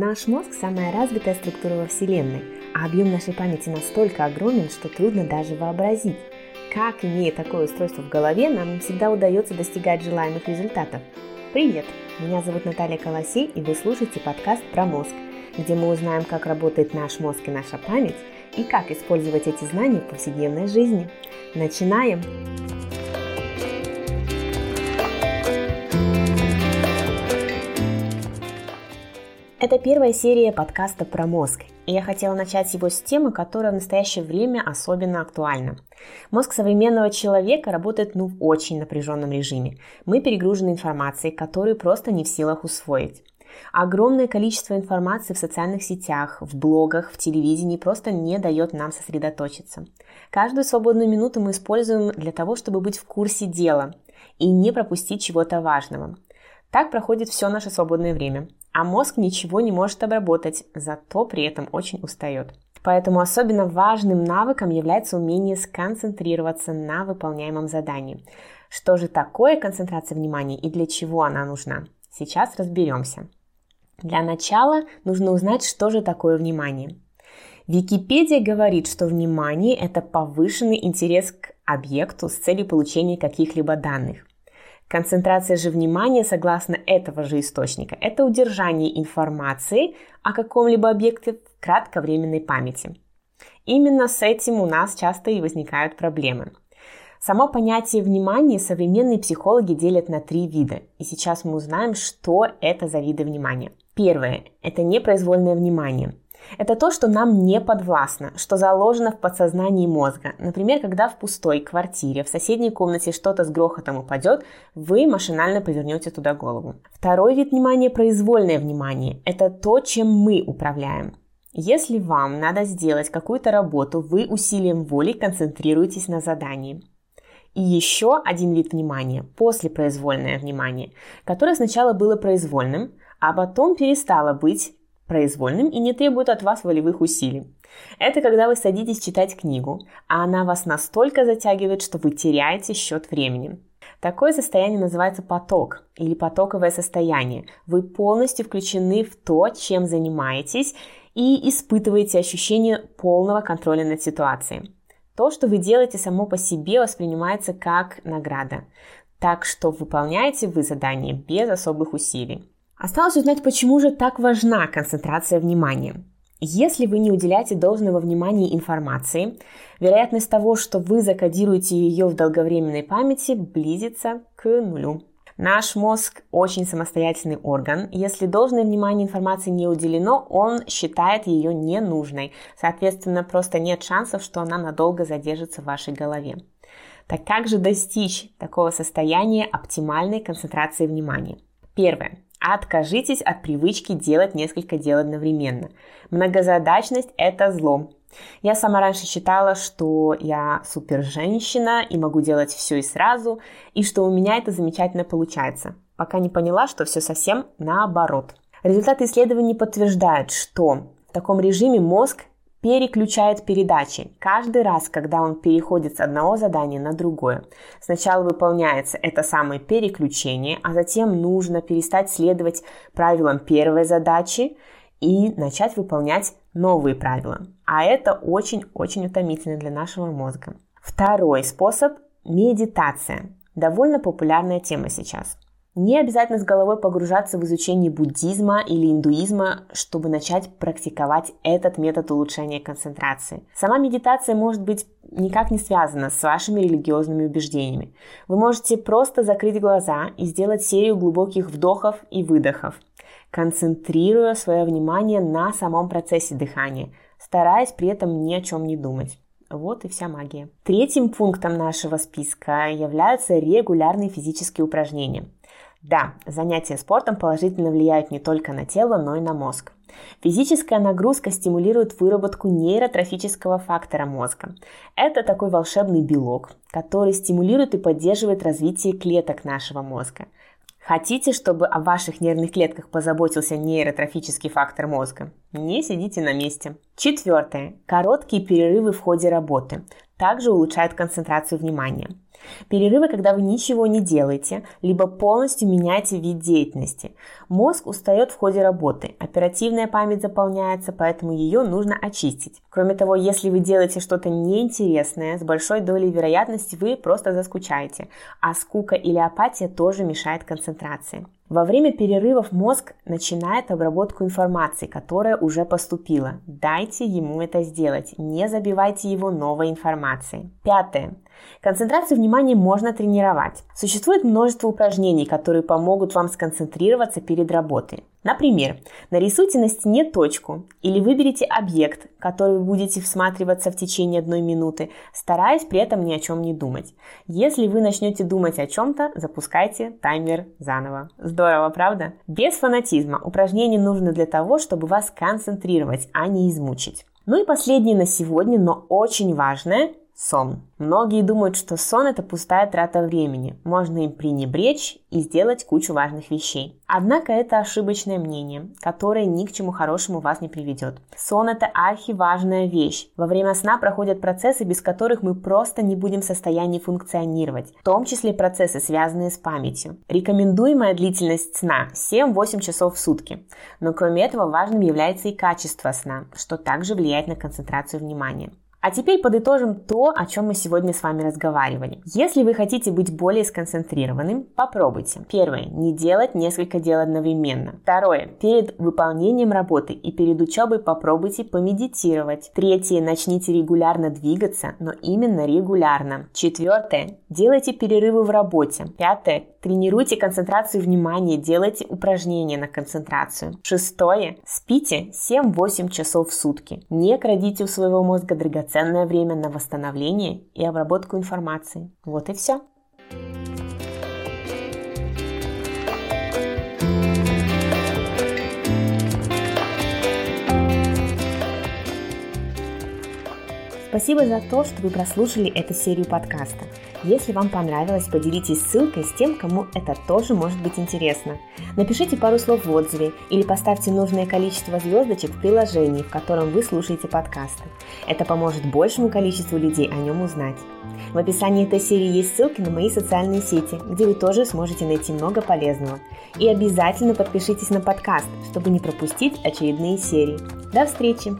Наш мозг – самая развитая структура во Вселенной, а объем нашей памяти настолько огромен, что трудно даже вообразить. Как, имея такое устройство в голове, нам не всегда удается достигать желаемых результатов. Привет! Меня зовут Наталья Колосей, и вы слушаете подкаст про мозг, где мы узнаем, как работает наш мозг и наша память, и как использовать эти знания в повседневной жизни. Начинаем! Это первая серия подкаста про мозг, и я хотела начать его с темы, которая в настоящее время особенно актуальна. Мозг современного человека работает ну, в очень напряженном режиме. Мы перегружены информацией, которую просто не в силах усвоить. Огромное количество информации в социальных сетях, в блогах, в телевидении просто не дает нам сосредоточиться. Каждую свободную минуту мы используем для того, чтобы быть в курсе дела и не пропустить чего-то важного. Так проходит все наше свободное время а мозг ничего не может обработать, зато при этом очень устает. Поэтому особенно важным навыком является умение сконцентрироваться на выполняемом задании. Что же такое концентрация внимания и для чего она нужна? Сейчас разберемся. Для начала нужно узнать, что же такое внимание. Википедия говорит, что внимание – это повышенный интерес к объекту с целью получения каких-либо данных. Концентрация же внимания, согласно этого же источника, это удержание информации о каком-либо объекте в кратковременной памяти. Именно с этим у нас часто и возникают проблемы. Само понятие внимания современные психологи делят на три вида. И сейчас мы узнаем, что это за виды внимания. Первое – это непроизвольное внимание – это то, что нам не подвластно, что заложено в подсознании мозга. Например, когда в пустой квартире, в соседней комнате что-то с грохотом упадет, вы машинально повернете туда голову. Второй вид внимания – произвольное внимание. Это то, чем мы управляем. Если вам надо сделать какую-то работу, вы усилием воли концентрируетесь на задании. И еще один вид внимания – послепроизвольное внимание, которое сначала было произвольным, а потом перестало быть произвольным и не требует от вас волевых усилий. Это когда вы садитесь читать книгу, а она вас настолько затягивает, что вы теряете счет времени. Такое состояние называется поток или потоковое состояние. Вы полностью включены в то, чем занимаетесь и испытываете ощущение полного контроля над ситуацией. То, что вы делаете само по себе, воспринимается как награда. Так что выполняете вы задание без особых усилий. Осталось узнать, почему же так важна концентрация внимания. Если вы не уделяете должного внимания информации, вероятность того, что вы закодируете ее в долговременной памяти, близится к нулю. Наш мозг очень самостоятельный орган. Если должное внимание информации не уделено, он считает ее ненужной. Соответственно, просто нет шансов, что она надолго задержится в вашей голове. Так как же достичь такого состояния оптимальной концентрации внимания? Первое. Откажитесь от привычки делать несколько дел одновременно. Многозадачность – это зло. Я сама раньше считала, что я супер женщина и могу делать все и сразу, и что у меня это замечательно получается, пока не поняла, что все совсем наоборот. Результаты исследований подтверждают, что в таком режиме мозг переключает передачи каждый раз, когда он переходит с одного задания на другое. Сначала выполняется это самое переключение, а затем нужно перестать следовать правилам первой задачи и начать выполнять новые правила. А это очень-очень утомительно для нашего мозга. Второй способ – медитация. Довольно популярная тема сейчас – не обязательно с головой погружаться в изучение буддизма или индуизма, чтобы начать практиковать этот метод улучшения концентрации. Сама медитация может быть никак не связана с вашими религиозными убеждениями. Вы можете просто закрыть глаза и сделать серию глубоких вдохов и выдохов, концентрируя свое внимание на самом процессе дыхания, стараясь при этом ни о чем не думать. Вот и вся магия. Третьим пунктом нашего списка являются регулярные физические упражнения – да, занятия спортом положительно влияют не только на тело, но и на мозг. Физическая нагрузка стимулирует выработку нейротрофического фактора мозга. Это такой волшебный белок, который стимулирует и поддерживает развитие клеток нашего мозга. Хотите, чтобы о ваших нервных клетках позаботился нейротрофический фактор мозга? Не сидите на месте. Четвертое. Короткие перерывы в ходе работы. также улучшают концентрацию внимания. Перерывы, когда вы ничего не делаете, либо полностью меняете вид деятельности. Мозг устает в ходе работы, оперативная память заполняется, поэтому ее нужно очистить. Кроме того, если вы делаете что-то неинтересное, с большой долей вероятности вы просто заскучаете, а скука или апатия тоже мешает концентрации. Во время перерывов мозг начинает обработку информации, которая уже поступила. Дайте ему это сделать, не забивайте его новой информацией. Пятое. Концентрацию внимания можно тренировать. Существует множество упражнений, которые помогут вам сконцентрироваться перед работой. Например, нарисуйте на стене точку или выберите объект, который вы будете всматриваться в течение одной минуты, стараясь при этом ни о чем не думать. Если вы начнете думать о чем-то, запускайте таймер заново. Здорово, правда? Без фанатизма. Упражнения нужны для того, чтобы вас концентрировать, а не измучить. Ну и последнее на сегодня, но очень важное Сон. Многие думают, что сон это пустая трата времени. Можно им пренебречь и сделать кучу важных вещей. Однако это ошибочное мнение, которое ни к чему хорошему вас не приведет. Сон это архиважная вещь. Во время сна проходят процессы, без которых мы просто не будем в состоянии функционировать, в том числе процессы, связанные с памятью. Рекомендуемая длительность сна 7-8 часов в сутки. Но кроме этого важным является и качество сна, что также влияет на концентрацию внимания. А теперь подытожим то, о чем мы сегодня с вами разговаривали. Если вы хотите быть более сконцентрированным, попробуйте. Первое. Не делать несколько дел одновременно. Второе. Перед выполнением работы и перед учебой попробуйте помедитировать. Третье. Начните регулярно двигаться, но именно регулярно. Четвертое. Делайте перерывы в работе. Пятое. Тренируйте концентрацию внимания, делайте упражнения на концентрацию. Шестое. Спите 7-8 часов в сутки. Не крадите у своего мозга драгоценное время на восстановление и обработку информации. Вот и все. Спасибо за то, что вы прослушали эту серию подкаста. Если вам понравилось, поделитесь ссылкой с тем, кому это тоже может быть интересно. Напишите пару слов в отзыве или поставьте нужное количество звездочек в приложении, в котором вы слушаете подкасты. Это поможет большему количеству людей о нем узнать. В описании этой серии есть ссылки на мои социальные сети, где вы тоже сможете найти много полезного. И обязательно подпишитесь на подкаст, чтобы не пропустить очередные серии. До встречи!